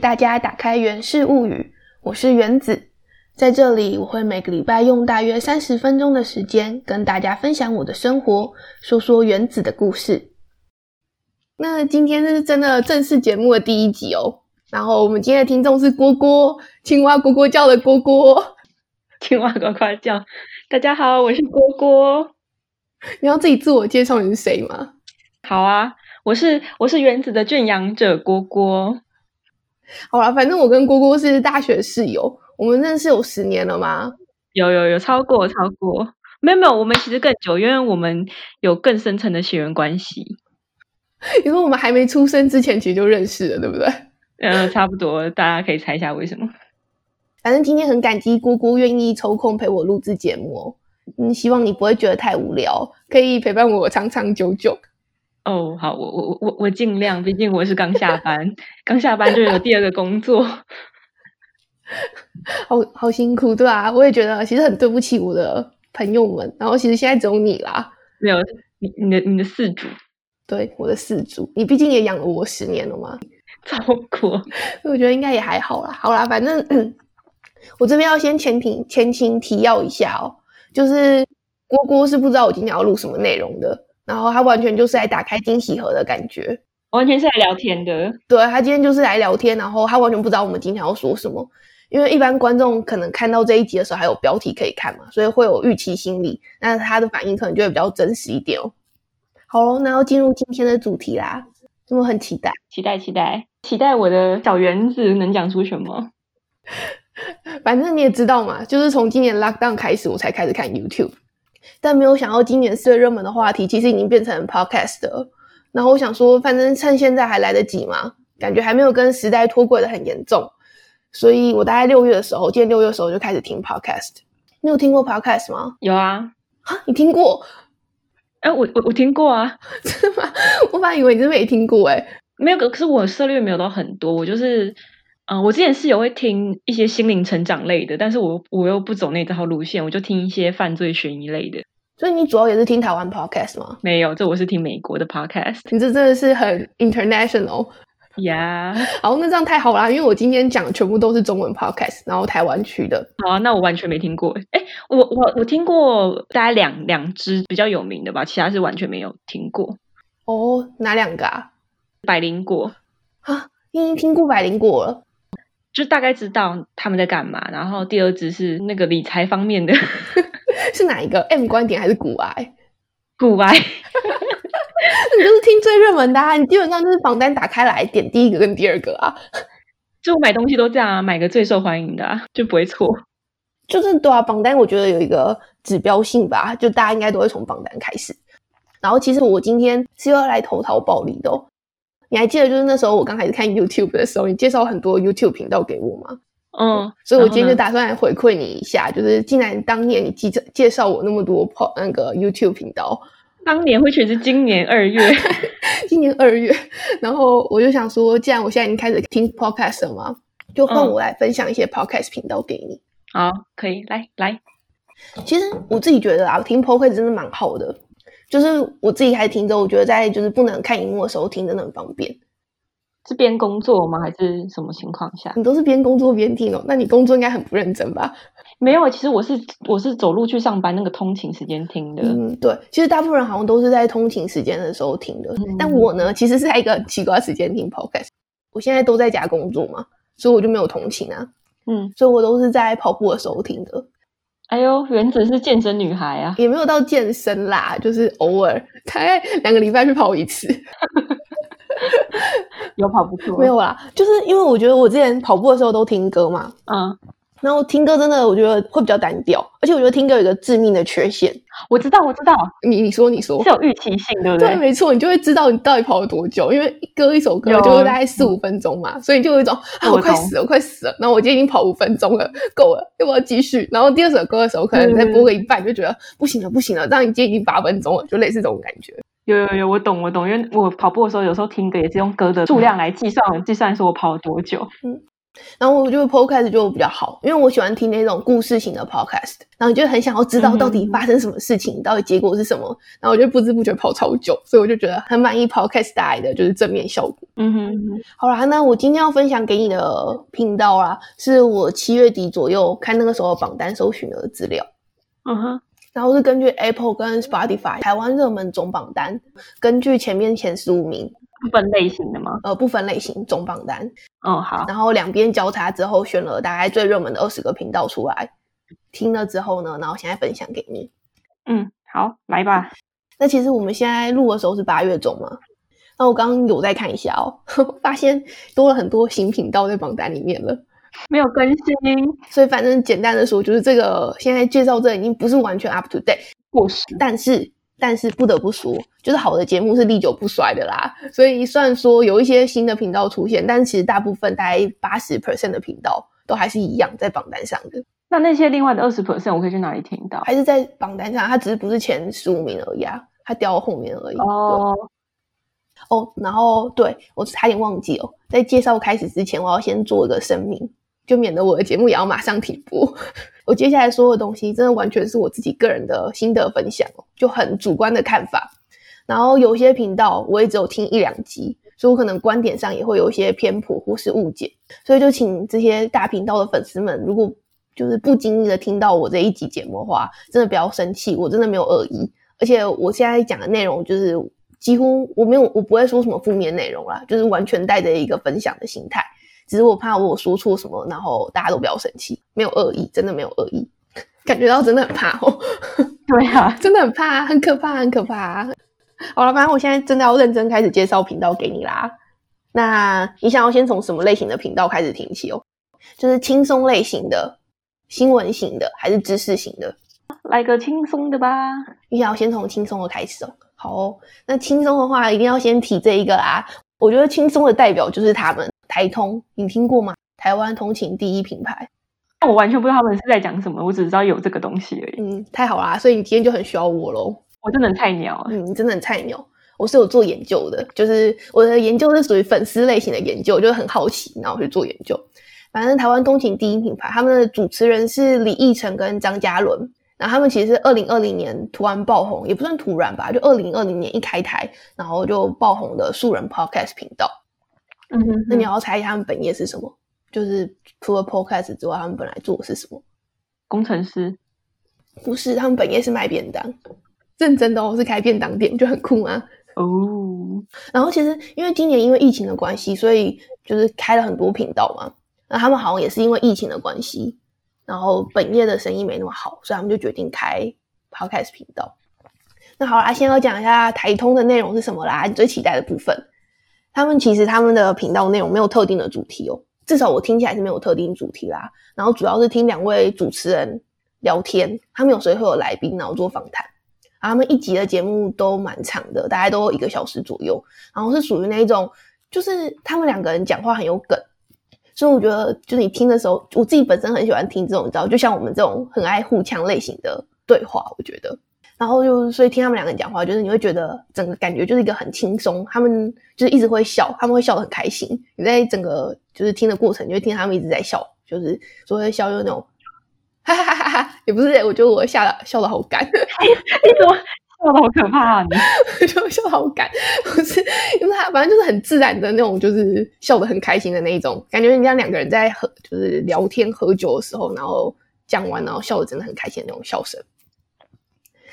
大家打开《源氏物语》，我是原子，在这里我会每个礼拜用大约三十分钟的时间跟大家分享我的生活，说说原子的故事。那今天是真的正式节目的第一集哦。然后我们今天的听众是蝈蝈，青蛙蝈蝈叫的蝈蝈，青蛙呱呱叫。大家好，我是蝈蝈。你要自己自我介绍你是谁吗？好啊，我是我是原子的圈养者蝈蝈。好了，反正我跟姑姑是大学室友，我们认识有十年了吗？有有有，超过超过，没有没有，我们其实更久，因为我们有更深层的血缘关系。你说我们还没出生之前其实就认识了，对不对？嗯，差不多，大家可以猜一下为什么。反正今天很感激姑姑愿意抽空陪我录制节目哦。嗯，希望你不会觉得太无聊，可以陪伴我长长久久。哦，好，我我我我我尽量，毕竟我是刚下班，刚下班就有第二个工作，好好辛苦，对啊？我也觉得其实很对不起我的朋友们。然后其实现在只有你啦，没有你你的你的四主，对我的四主，你毕竟也养了我十年了嘛，超过，我觉得应该也还好啦。好啦，反正。我这边要先前庭前情提要一下哦，就是蝈蝈是不知道我今天要录什么内容的，然后他完全就是来打开惊喜盒的感觉，完全是来聊天的。对他今天就是来聊天，然后他完全不知道我们今天要说什么，因为一般观众可能看到这一集的时候还有标题可以看嘛，所以会有预期心理，那他的反应可能就会比较真实一点哦。好，那要进入今天的主题啦，真的很期待，期待，期待，期待我的小园子能讲出什么。反正你也知道嘛，就是从今年 lockdown 开始，我才开始看 YouTube，但没有想到今年最热门的话题，其实已经变成 podcast 了。然后我想说，反正趁现在还来得及嘛，感觉还没有跟时代脱轨的很严重，所以我大概六月的时候，今年六月的时候就开始听 podcast。你有听过 podcast 吗？有啊，啊，你听过？哎，我我我听过啊，真的吗？我本来以为你是没听过，哎，没有，可是我涉猎没有到很多，我就是。嗯，我之前是有会听一些心灵成长类的，但是我我又不走那套路线，我就听一些犯罪悬疑类的。所以你主要也是听台湾 podcast 吗？没有，这我是听美国的 podcast。你这真的是很 international 呀。好，那这样太好啦，因为我今天讲全部都是中文 podcast，然后台湾区的。好啊，那我完全没听过。哎，我我我听过大概两两支比较有名的吧，其他是完全没有听过。哦，哪两个啊？百灵果啊，已经听过百灵果了。就大概知道他们在干嘛，然后第二支是那个理财方面的 是哪一个 M 观点还是股癌？股癌，你就是听最热门的啊！你基本上就是榜单打开来点第一个跟第二个啊。就买东西都这样啊，买个最受欢迎的啊就不会错。就是对啊，榜单我觉得有一个指标性吧，就大家应该都会从榜单开始。然后其实我今天是要来投桃报李的。你还记得就是那时候我刚开始看 YouTube 的时候，你介绍很多 YouTube 频道给我吗？嗯，所以我今天就打算来回馈你一下，就是既然当年你介介绍我那么多那个 YouTube 频道，当年会选是今年二月，今年二月，然后我就想说，既然我现在已经开始听 Podcast 了嘛，就换我来分享一些 Podcast 频道给你。好，可以来来。其实我自己觉得啊，听 Podcast 真的蛮好的。就是我自己还听着，我觉得在就是不能看荧幕的时候听真的很方便。是边工作吗？还是什么情况下？你都是边工作边听哦？那你工作应该很不认真吧？没有，其实我是我是走路去上班那个通勤时间听的。嗯，对，其实大部分人好像都是在通勤时间的时候听的。但我呢，其实是在一个奇怪时间听 podcast。我现在都在家工作嘛，所以我就没有通勤啊。嗯，所以我都是在跑步的时候听的。哎呦，原子是健身女孩啊，也没有到健身啦，就是偶尔大概两个礼拜去跑一次，有跑步吗，没有啦，就是因为我觉得我之前跑步的时候都听歌嘛，嗯。然后听歌真的，我觉得会比较单调，而且我觉得听歌有一个致命的缺陷。我知道，我知道，你你说你说是有预期性，对不对？对，没错，你就会知道你到底跑了多久，因为歌一首歌就是大概四五分钟嘛，所以就有一种啊，我快死了，我快死了。然后我今天已经跑五分钟了，够了，要不要继续？然后第二首歌的时候，可能再播个一半，就觉得不行了，不行了。但你今天已经八分钟了，就类似这种感觉。有有有，我懂我懂，因为我跑步的时候，有时候听歌也是用歌的数量来计算，计算说我跑了多久。嗯。然后我觉得 podcast 就比较好，因为我喜欢听那种故事型的 podcast，然后就很想要知道到底发生什么事情，到底结果是什么，然后我就不知不觉跑超久，所以我就觉得很满意 podcast 带来的就是正面效果。嗯哼，好啦，那我今天要分享给你的频道啊，是我七月底左右看那个时候榜单搜寻的资料。嗯哼，然后是根据 Apple 跟 Spotify 台湾热门总榜单，根据前面前十五名，不分类型的吗？呃，不分类型总榜单，哦，好，然后两边交叉之后，选了大概最热门的二十个频道出来，听了之后呢，然后现在分享给你。嗯，好，来吧。那其实我们现在录的时候是八月中嘛，那我刚刚有再看一下哦，发现多了很多新频道在榜单里面了。没有更新，所以反正简单的说，就是这个现在介绍这已经不是完全 up to date 过时，但是但是不得不说，就是好的节目是历久不衰的啦。所以虽然说有一些新的频道出现，但其实大部分大概八十 percent 的频道都还是一样在榜单上的。那那些另外的二十 percent 我可以去哪里听到？还是在榜单上，它只是不是前十五名而已啊，它掉到后面而已。哦哦，然后对我差点忘记哦，在介绍开始之前，我要先做一个声明。就免得我的节目也要马上停播。我接下来说的东西，真的完全是我自己个人的心得分享哦，就很主观的看法。然后有些频道我也只有听一两集，所以我可能观点上也会有一些偏颇或是误解。所以就请这些大频道的粉丝们，如果就是不经意的听到我这一集节目的话，真的不要生气，我真的没有恶意。而且我现在讲的内容，就是几乎我没有，我不会说什么负面内容啦，就是完全带着一个分享的心态。只是我怕我说错什么，然后大家都不要生气，没有恶意，真的没有恶意，感觉到真的很怕哦。对啊，真的很怕，很可怕，很可怕。好了，反正我现在真的要认真开始介绍频道给你啦。那你想要先从什么类型的频道开始听起哦？就是轻松类型的、新闻型的，还是知识型的？来个轻松的吧。你想要先从轻松的开始哦。好哦，那轻松的话，一定要先提这一个啦。我觉得轻松的代表就是他们。台通，你听过吗？台湾通勤第一品牌，我完全不知道他们是在讲什么，我只知道有这个东西而已。嗯，太好啦，所以你今天就很需要我喽。我真的很菜鸟，嗯，你真的很菜鸟。我是有做研究的，就是我的研究是属于粉丝类型的研究，就是很好奇，然后去做研究。反正台湾通勤第一品牌，他们的主持人是李义成跟张嘉伦，然后他们其实是二零二零年突然爆红，也不算突然吧，就二零二零年一开台，然后就爆红的素人 Podcast 频道。嗯哼，那你要猜一下他们本业是什么？就是除了 podcast 之外，他们本来做的是什么？工程师？不是，他们本业是卖便当，认真的哦，是开便当店，就很酷啊。哦，然后其实因为今年因为疫情的关系，所以就是开了很多频道嘛。那他们好像也是因为疫情的关系，然后本业的生意没那么好，所以他们就决定开 podcast 频道。那好啦，先要讲一下台通的内容是什么啦，你最期待的部分。他们其实他们的频道内容没有特定的主题哦，至少我听起来是没有特定主题啦。然后主要是听两位主持人聊天，他们有时候会有来宾，然后做访谈。他们一集的节目都蛮长的，大概都一个小时左右。然后是属于那一种，就是他们两个人讲话很有梗，所以我觉得就是你听的时候，我自己本身很喜欢听这种，你知道，就像我们这种很爱互呛类型的对话，我觉得。然后就所以听他们两个人讲话，就是你会觉得整个感觉就是一个很轻松，他们就是一直会笑，他们会笑得很开心。你在整个就是听的过程，你会听他们一直在笑，就是所谓笑就是那种哈哈哈哈哈，也不是，我觉得我笑的笑的好干，你怎么笑的好可怕啊？你就笑得好干，不 是，因为他反正就是很自然的那种，就是笑得很开心的那一种感觉。人家两个人在喝，就是聊天喝酒的时候，然后讲完，然后笑的真的很开心的那种笑声。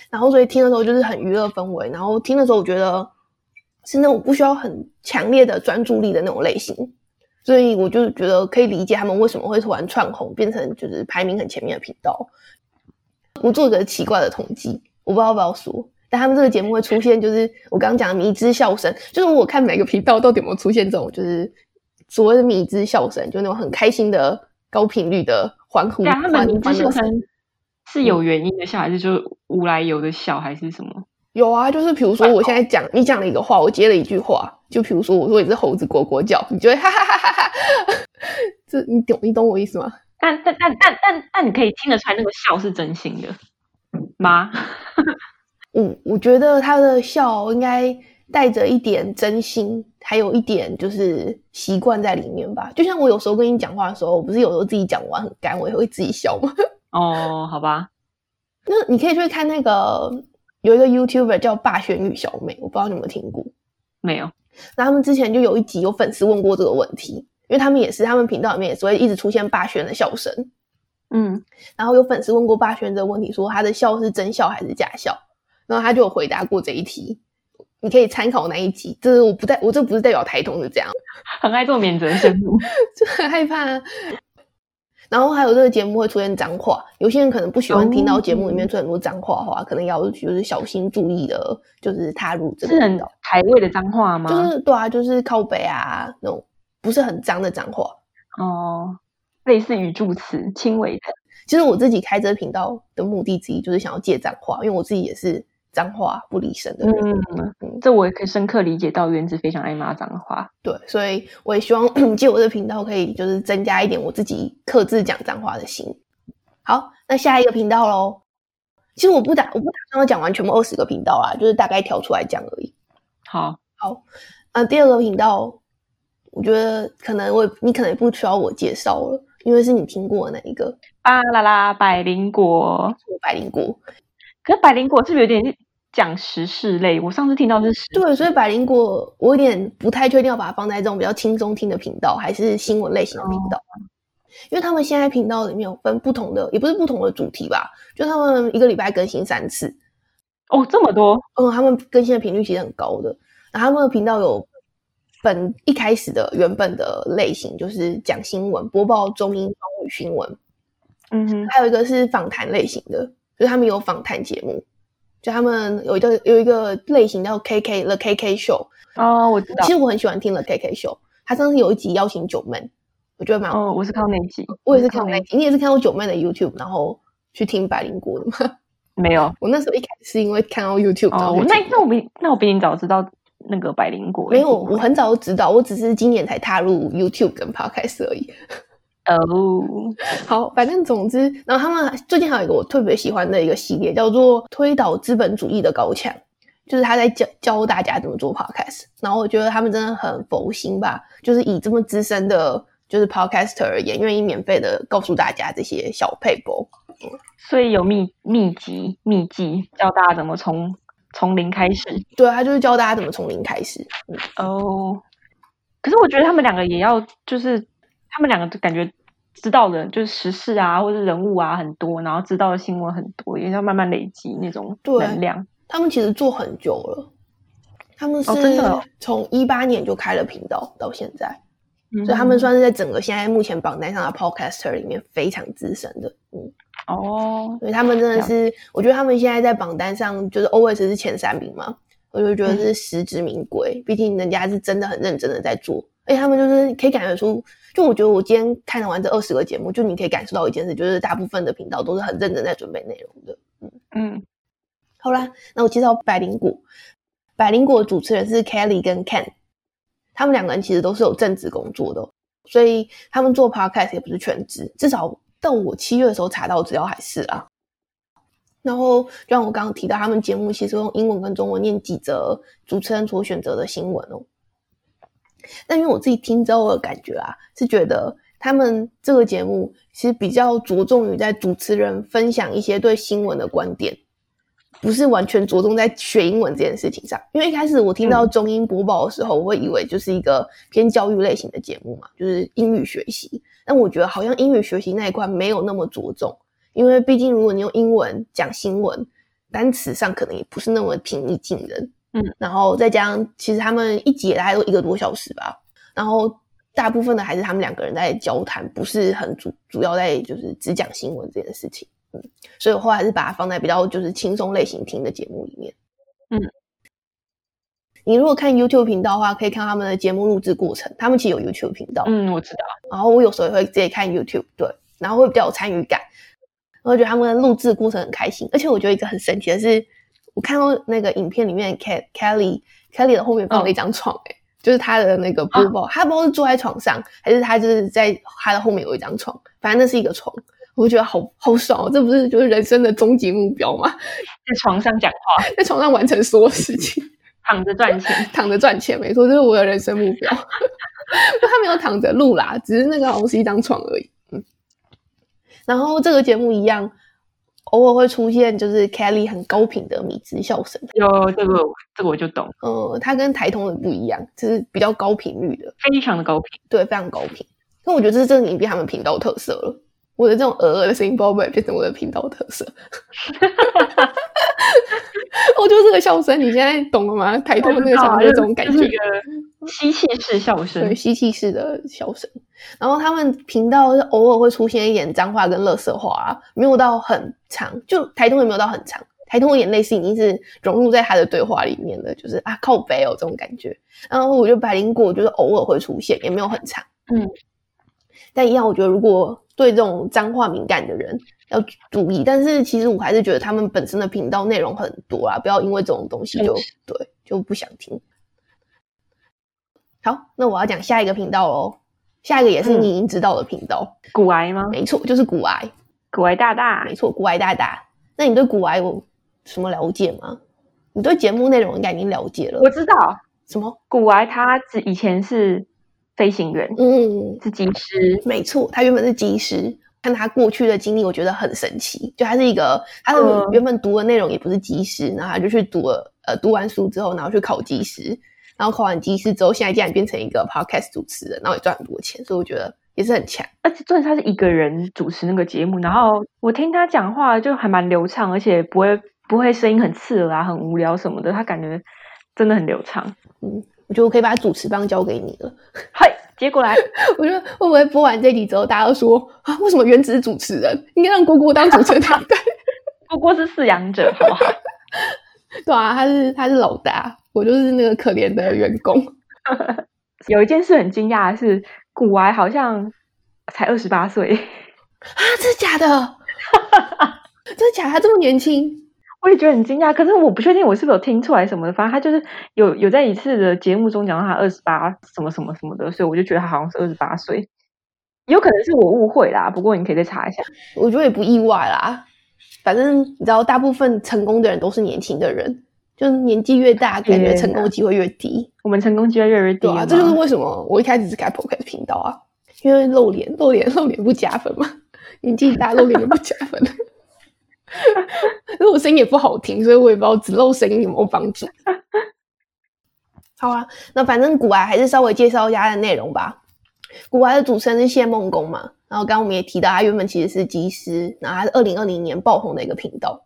然后，所以听的时候就是很娱乐氛围。然后听的时候，我觉得是那种不需要很强烈的专注力的那种类型。所以我就觉得可以理解他们为什么会突然窜红，变成就是排名很前面的频道。我做一个奇怪的统计，我不知道要不要说，但他们这个节目会出现，就是我刚刚讲的迷之笑声，就是我看每个频道到底有没有出现这种，就是所谓的迷之笑声，就那种很开心的高频率的欢呼、声。是有原因的笑，还是就无来由的笑，还是什么？有啊，就是比如说，我现在讲你讲了一个话，我接了一句话，就比如说我说你是猴子蝈蝈叫，你觉得哈哈哈哈哈，这你懂你懂我意思吗？但但但但但但你可以听得出来那个笑是真心的吗？嗯，我觉得他的笑应该带着一点真心，还有一点就是习惯在里面吧。就像我有时候跟你讲话的时候，我不是有时候自己讲完很干，我也会自己笑吗？哦，好吧。那你可以去看那个有一个 YouTuber 叫霸轩与小美，我不知道你有没有听过。没有。那他们之前就有一集有粉丝问过这个问题，因为他们也是他们频道里面也是会一直出现霸轩的笑声。嗯，然后有粉丝问过霸轩这个问题，说他的笑是真笑还是假笑，然后他就有回答过这一题。你可以参考那一集，这是我不代我这不是代表台通是这样，很爱做免责声明，就很害怕。然后还有这个节目会出现脏话，有些人可能不喜欢听到节目里面出很多脏话的话，可能要就是小心注意的，就是踏入这个是台位的脏话吗？就是对啊，就是靠北啊那种不是很脏的脏话哦，类似语助词轻微的。其实我自己开这个频道的目的之一就是想要戒脏话，因为我自己也是。脏话不离身的人，嗯，这我也可以深刻理解到，原子非常爱骂脏话。对，所以我也希望 借我这个频道，可以就是增加一点我自己克制讲脏话的心。好，那下一个频道喽。其实我不打，我不打算要讲完全部二十个频道啊，就是大概挑出来讲而已。好，好，那第二个频道，我觉得可能我你可能不需要我介绍了，因为是你听过的那一个巴啦啦百灵果，百灵果。可是百灵果是不是有点？讲时事类，我上次听到是对，所以百灵果我有点不太确定要把它放在这种比较轻松听的频道，还是新闻类型的频道，因为他们现在频道里面有分不同的，也不是不同的主题吧，就他们一个礼拜更新三次，哦，这么多，嗯，他们更新的频率其实很高的。然后他们的频道有本一开始的原本的类型，就是讲新闻播报中英双语新闻，嗯哼，还有一个是访谈类型的，就是他们有访谈节目。就他们有一个有一个类型叫 K K The K K Show 哦，我知道。其实我很喜欢听 The K K Show。他上次有一集邀请九妹，我觉得蛮哦，我是看那集，我也是看那集。你也是看到九妹的 YouTube，然后去听百灵果的吗？没有，我那时候一开始是因为看到 YouTube。哦，那那我比那我比你早知道那个百灵果。没有，我很早就知道，我只是今年才踏入 YouTube 跟 Podcast 而已。哦，好，反正总之，然后他们最近还有一个我特别喜欢的一个系列，叫做“推倒资本主义的高墙”，就是他在教教大家怎么做 podcast。然后我觉得他们真的很佛心吧，就是以这么资深的，就是 podcaster 而言，愿意免费的告诉大家这些小配博。所以有秘秘籍秘籍教大家怎么从从零开始。对，他就是教大家怎么从零开始。哦，可是我觉得他们两个也要，就是他们两个感觉。知道的就是时事啊，或者人物啊很多，然后知道的新闻很多，也要慢慢累积那种能量。他们其实做很久了，他们是从一八年就开了频道到现在，所以他们算是在整个现在目前榜单上的 podcaster 里面非常资深的。嗯，哦，所以他们真的是，我觉得他们现在在榜单上就是 always 是前三名嘛，我就觉得是实至名归。毕竟人家是真的很认真的在做，而且他们就是可以感觉出。就我觉得我今天看完这二十个节目，就你可以感受到一件事，就是大部分的频道都是很认真在准备内容的。嗯嗯，好啦，那我介绍百灵果。百灵果主持人是 Kelly 跟 Ken，他们两个人其实都是有正职工作的，所以他们做 podcast 也不是全职，至少到我七月的时候查到资料还是啊。然后就像我刚刚提到，他们节目其实用英文跟中文念几则主持人所选择的新闻哦。但因为我自己听之后的感觉啊，是觉得他们这个节目其实比较着重于在主持人分享一些对新闻的观点，不是完全着重在学英文这件事情上。因为一开始我听到中英播报的时候，我会以为就是一个偏教育类型的节目嘛，就是英语学习。但我觉得好像英语学习那一块没有那么着重，因为毕竟如果你用英文讲新闻，单词上可能也不是那么平易近人。嗯，然后再加上，其实他们一集大概都一个多小时吧，然后大部分的还是他们两个人在交谈，不是很主主要在就是只讲新闻这件事情。嗯，所以我后来是把它放在比较就是轻松类型听的节目里面。嗯，你如果看 YouTube 频道的话，可以看他们的节目录制过程，他们其实有 YouTube 频道。嗯，我知道。然后我有时候也会直接看 YouTube，对，然后会比较有参与感，我觉得他们的录制过程很开心，而且我觉得一个很神奇的是。我看到那个影片里面，Kelly Kelly 的后面放了一张床，哎，就是他的那个播报，他不知道是坐在床上，还是他就是在他的后面有一张床，反正那是一个床，我觉得好好爽哦，这不是就是人生的终极目标吗？在床上讲话，在床上完成所有事情，躺着赚钱，躺着赚钱，没错，这是我的人生目标。他没有躺着录啦，只是那个好像是一张床而已。嗯，然后这个节目一样，偶尔会出现就是 Kelly 很高频的米兹笑声。有这个，这个我就懂。呃，它跟台通的不一样，就是比较高频率的，非常的高频，对，非常高频。那我觉得这是真的影片他们频道特色了。我的这种鹅鹅的声音，不会变成我的频道特色。我就这个笑声，你现在懂了吗？台通的那个笑声，这种感觉，吸气式笑声，对，吸气式的笑声。然后他们频道偶尔会出现一点脏话跟乐色话，没有到很长，就台通也没有到很长。台通的眼泪是，已经是融入在他的对话里面的，就是啊靠北哦这种感觉。然后我觉得百灵果就是偶尔会出现，也没有很长，嗯。但一样，我觉得如果对这种脏话敏感的人要注意。但是其实我还是觉得他们本身的频道内容很多啊，不要因为这种东西就对就不想听。好，那我要讲下一个频道喽。下一个也是你已经知道的频道，骨癌吗？没错，就是骨癌。骨癌大大，没错，骨癌大大。那你对骨癌有什么了解吗？你对节目内容应该已经了解了。我知道什么骨癌，他以前是。飞行员，嗯，是机师，没错，他原本是机师。看他过去的经历，我觉得很神奇。就他是一个，他的原本读的内容也不是技师，然后他就去读了，呃，读完书之后，然后去考技师，然后考完技师之后，现在竟然变成一个 podcast 主持人，然后也赚很多钱，所以我觉得也是很强。而且重点他是一个人主持那个节目，然后我听他讲话就还蛮流畅，而且不会不会声音很刺耳啊，很无聊什么的，他感觉真的很流畅。嗯。我觉得我可以把主持棒交给你了。嗨，接过来。我觉得会不会播完这集之后，大家都说啊，为什么原子主持人应该让姑姑当主持人？对，姑姑是饲养者，好不好？对啊，他是他是老大，我就是那个可怜的员工。有一件事很惊讶的是，古玩好像才二十八岁啊！真的假的？真的假？他这么年轻？我也觉得很惊讶，可是我不确定我是不是有听出来什么的。反正他就是有有在一次的节目中讲到他二十八什么什么什么的，所以我就觉得他好像是二十八岁，有可能是我误会啦。不过你可以再查一下，我觉得也不意外啦。反正你知道，大部分成功的人都是年轻的人，就是年纪越大，感觉成功机会越低。我们成功机会越来越低啊！这就是为什么我一开始是开 p o k e 频道啊，因为露脸露脸露脸不加分嘛，年纪大露脸就不加分。因为我声音也不好听，所以我也不知道只露声音有没有帮助。好啊，那反正古癌还是稍微介绍一下它的内容吧。古癌的主持人是谢梦工嘛，然后刚刚我们也提到，他原本其实是技师，然后他是二零二零年爆红的一个频道。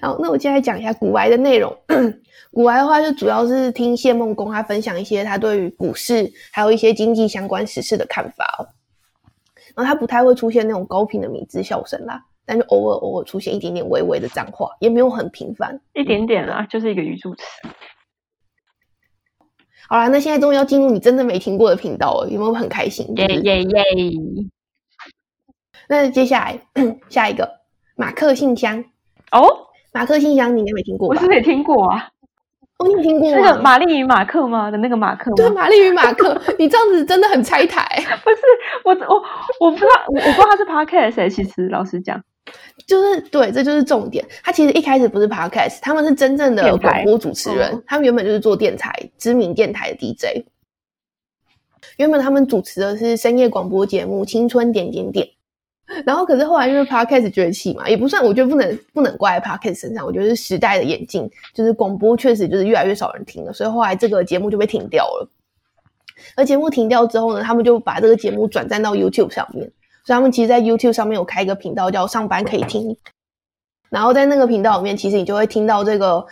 好，那我接下来讲一下古癌的内容。古癌的话，就主要是听谢梦工他分享一些他对于股市还有一些经济相关时事的看法哦。然后他不太会出现那种高频的米字笑声啦。但是偶尔偶尔出现一点点微微的脏话，也没有很频繁，一点点啦，就是一个语助词。好啦，那现在终于要进入你真的没听过的频道了，有没有很开心？耶耶耶！那接下来下一个马克信箱哦，马克信箱你应该没听过吧？我是没听过啊。哦，你听过那个玛丽与马克吗？的那个马克？对，玛丽与马克。你这样子真的很拆台。不是我我我不知道我我不知道他是 podcast 其实老实讲。就是对，这就是重点。他其实一开始不是 podcast，他们是真正的广播主持人。他们原本就是做电台，知名电台的 DJ。原本他们主持的是深夜广播节目《青春点点点》，然后可是后来因为 podcast 崛起嘛，也不算，我觉得不能不能怪 podcast 身上。我觉得是时代的眼镜，就是广播确实就是越来越少人听了，所以后来这个节目就被停掉了。而节目停掉之后呢，他们就把这个节目转战到 YouTube 上面。所以他们其实，在 YouTube 上面有开一个频道，叫“上班可以听”。然后在那个频道里面，其实你就会听到这个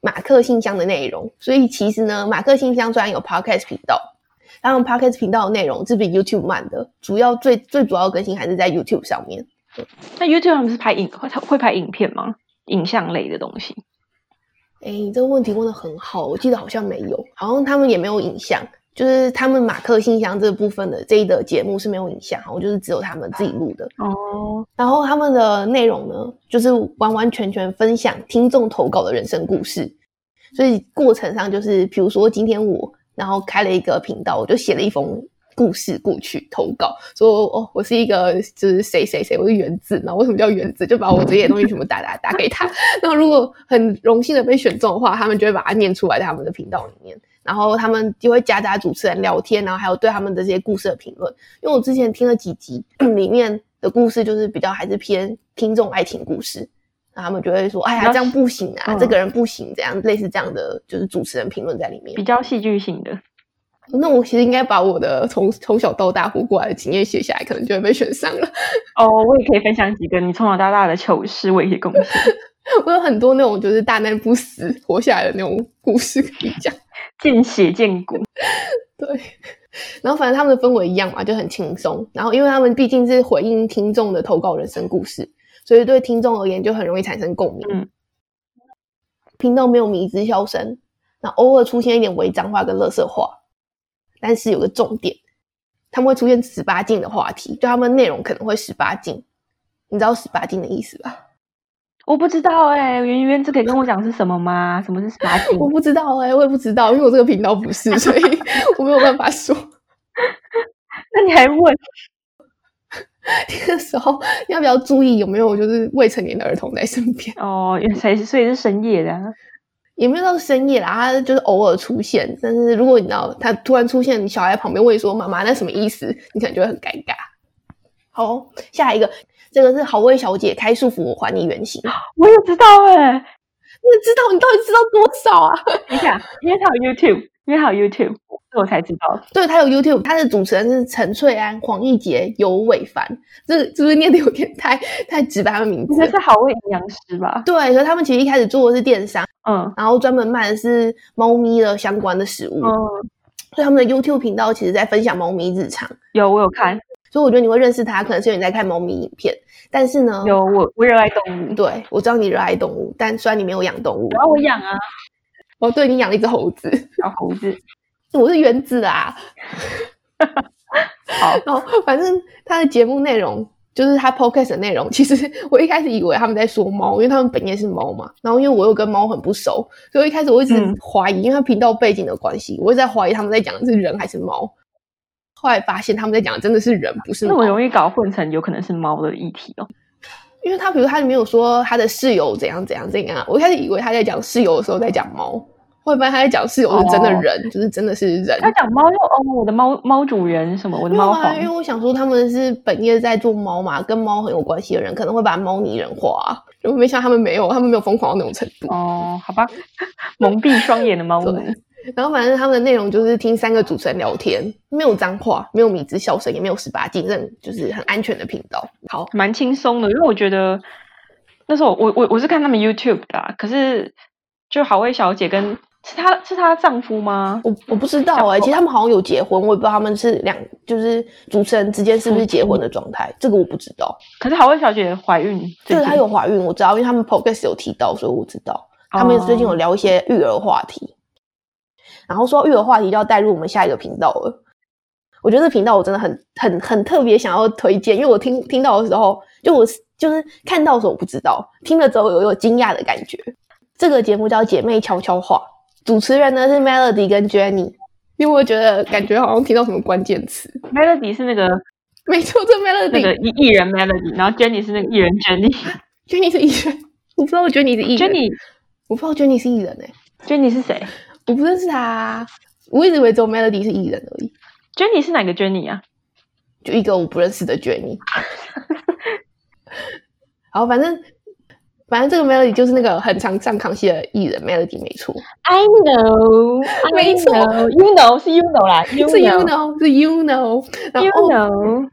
马克信箱的内容。所以其实呢，马克信箱虽然有 Podcast 频道，但 Podcast 频道的内容是比 YouTube 慢的。主要最最主要更新还是在 YouTube 上面。那 YouTube 他们是拍影会会拍影片吗？影像类的东西？哎，你这个问题问的很好，我记得好像没有，好像他们也没有影像。就是他们马克信箱这部分的这一的节目是没有影像，我就是只有他们自己录的哦。然后他们的内容呢，就是完完全全分享听众投稿的人生故事。所以过程上就是，比如说今天我然后开了一个频道，我就写了一封故事过去投稿，说哦，我是一个就是谁谁谁，我是原子，然后为什么叫原子，就把我这些东西全部打打打给他。那如果很荣幸的被选中的话，他们就会把它念出来在他们的频道里面，然后他们就会夹杂主持人聊天，然后还有对他们的这些故事的评论。因为我之前听了几集 里面的故事，就是比较还是偏听众爱情故事。然后他们就会说：“哎呀，这样不行啊，这个人不行，这样类似这样的，就是主持人评论在里面，比较戏剧性的。那我其实应该把我的从从小到大活过来的经验写下来，可能就会被选上了。哦，我也可以分享几个你从小到大的糗事，我也可以贡献。我有很多那种就是大难不死活下来的那种故事可以讲，见血见骨。对，然后反正他们的氛围一样嘛，就很轻松。然后因为他们毕竟是回应听众的投稿人生故事。所以对听众而言就很容易产生共鸣。嗯，频道没有迷之笑声，那偶尔出现一点违章话跟乐色话，但是有个重点，他们会出现十八禁的话题，就他们内容可能会十八禁。你知道十八禁的意思吧？我不知道哎，圆圆，这可以跟我讲是什么吗？什么是十八禁？我不知道哎，我也不知道，因为我这个频道不是，所以 我没有办法说。那你还问？那个时候要不要注意有没有就是未成年的儿童在身边哦？才所以是深夜的，也没有到深夜啦，他就是偶尔出现。但是如果你知道他突然出现，你小孩旁边问说：“妈妈，那什么意思？”你可能就会很尴尬。好，下一个，这个是好味小姐开束缚我还你原形。我也知道哎，你也知道，你到底知道多少啊？你看，因为他有 YouTube。因为还有 YouTube，这我才知道。对他有 YouTube，他的主持人是陈翠安、黄奕杰、尤伟凡。这是不是念的有点太太直白的名字？这是好味营养师吧？对，所以他们其实一开始做的是电商，嗯，然后专门卖的是猫咪的相关的食物。嗯，所以他们的 YouTube 频道其实在分享猫咪日常。有，我有看。所以我觉得你会认识他，可能是因为你在看猫咪影片。但是呢，有我我热爱动物。对，我知道你热爱动物，但虽然你没有养动物，然后我养啊。哦，对你养了一只猴子，小猴子，我是原子啊。好，然后反正他的节目内容就是他 podcast 的内容。其实我一开始以为他们在说猫，因为他们本业是猫嘛。然后因为我又跟猫很不熟，所以一开始我一直怀疑，因为他频道背景的关系，我一直在怀疑他们在讲的是人还是猫。后来发现他们在讲的真的是人，不是那么容易搞混成有可能是猫的议题哦。因为他比如他里面有说他的室友怎样怎样怎样，我一开始以为他在讲室友的时候在讲猫，后来发现他在讲室友是真的人，就是真的是人。他讲猫又哦，我的猫猫主人什么，我的猫房。因为我想说他们是本业在做猫嘛，跟猫很有关系的人，可能会把猫拟人化，就没想他们没有，他们没有疯狂到那种程度。哦，好吧，蒙蔽双眼的猫咪。然后反正他们的内容就是听三个主持人聊天，没有脏话，没有米之笑声，也没有十八禁，这就是很安全的频道。好，蛮轻松的，因为我觉得那时候我我我是看他们 YouTube 的，可是就好味小姐跟是她是她丈夫吗？我我不知道哎，其实他们好像有结婚，我也不知道他们是两就是主持人之间是不是结婚的状态，这个我不知道。可是好味小姐怀孕，对，她有怀孕，我知道，因为他们 Podcast 有提到，所以我知道他们最近有聊一些育儿话题。然后说育儿话题就要带入我们下一个频道了。我觉得这频道我真的很很很特别想要推荐，因为我听听到的时候，就我就是看到的时候我不知道，听了之后有有惊讶的感觉。这个节目叫《姐妹悄悄话》，主持人呢是 Melody 跟 Jenny。因为我觉得感觉好像听到什么关键词，Melody 是那个 没错，这 Melody 那个艺艺人 Melody，然后 Jenny 是那个艺人 Jenny，Jenny 是艺人，我不知道 Jenny 是艺人，Jenny 我不知道 Jenny 是艺人哎，Jenny 是谁？我不认识他，我一直以为只有 Melody 是艺人而已。Jenny 是哪个 Jenny 啊？就一个我不认识的 Jenny。好，反正反正这个 Melody 就是那个很常上康熙的艺人 Melody，没错。I know，没错，You know 是 You know 啦，是 You know 是 You know，You know，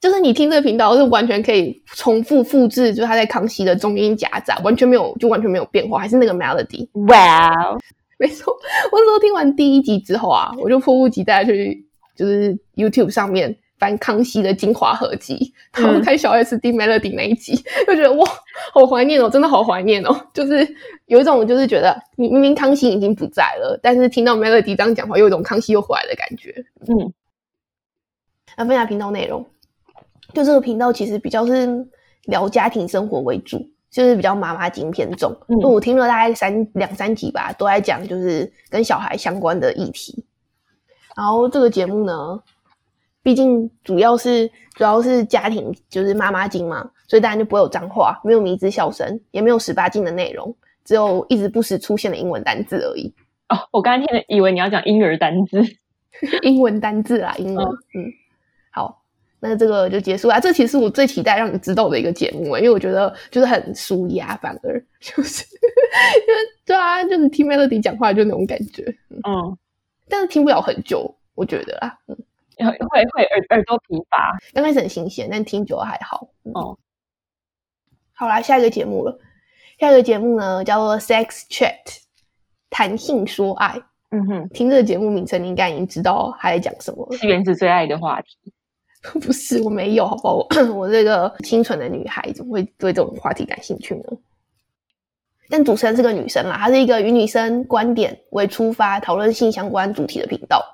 就是你听这个频道是完全可以重复复制，就是他在康熙的中音夹杂，完全没有，就完全没有变化，还是那个 Melody。Wow。没错，我那时候听完第一集之后啊，我就迫不及待去就是 YouTube 上面翻康熙的精华合集，然后看小 S 听 Melody 那一集，就觉得哇，好怀念哦，真的好怀念哦，就是有一种就是觉得你明明康熙已经不在了，但是听到 Melody 这样讲话，有一种康熙又回来的感觉。嗯，那分享频道内容，就这个频道其实比较是聊家庭生活为主。就是比较妈妈经偏重，嗯，我听了大概三两三集吧，都在讲就是跟小孩相关的议题。然后这个节目呢，毕竟主要是主要是家庭就是妈妈经嘛，所以当然就不会有脏话，没有迷之笑声，也没有十八禁的内容，只有一直不时出现的英文单字而已。哦，我刚才听了，以为你要讲婴儿单字，英文单字啊，英文。嗯，好，那这个就结束了。这其实是我最期待让你知道的一个节目，因为我觉得就是很舒压，反而就是，因为对啊，就是听 Melody 讲话就那种感觉。嗯，但是听不了很久，我觉得啦，嗯，会会耳耳朵疲乏。刚开始很新鲜，但听久了还好。哦，好啦，下一个节目了。下一个节目呢，叫做 Sex Chat。谈性说爱，嗯哼，听这个节目名称，你应该已经知道他在讲什么。是原子最爱的话题？不是，我没有，好不好？我这个清纯的女孩怎么会对这种话题感兴趣呢？但主持人是个女生啦，她是一个以女生观点为出发讨论性相关主题的频道。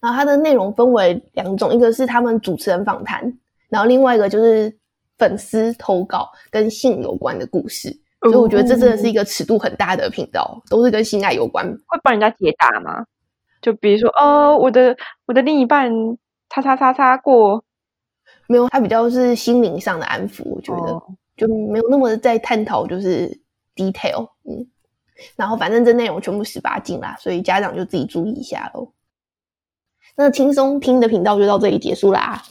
然后它的内容分为两种，一个是他们主持人访谈，然后另外一个就是粉丝投稿跟性有关的故事。所以我觉得这真的是一个尺度很大的频道，都是跟性爱有关。会帮人家解答吗？就比如说，哦，我的我的另一半擦擦擦擦过，没有，他比较是心灵上的安抚。我觉得就没有那么在探讨就是 detail。嗯，然后反正这内容全部十八禁啦，所以家长就自己注意一下喽。那轻松听的频道就到这里结束啦。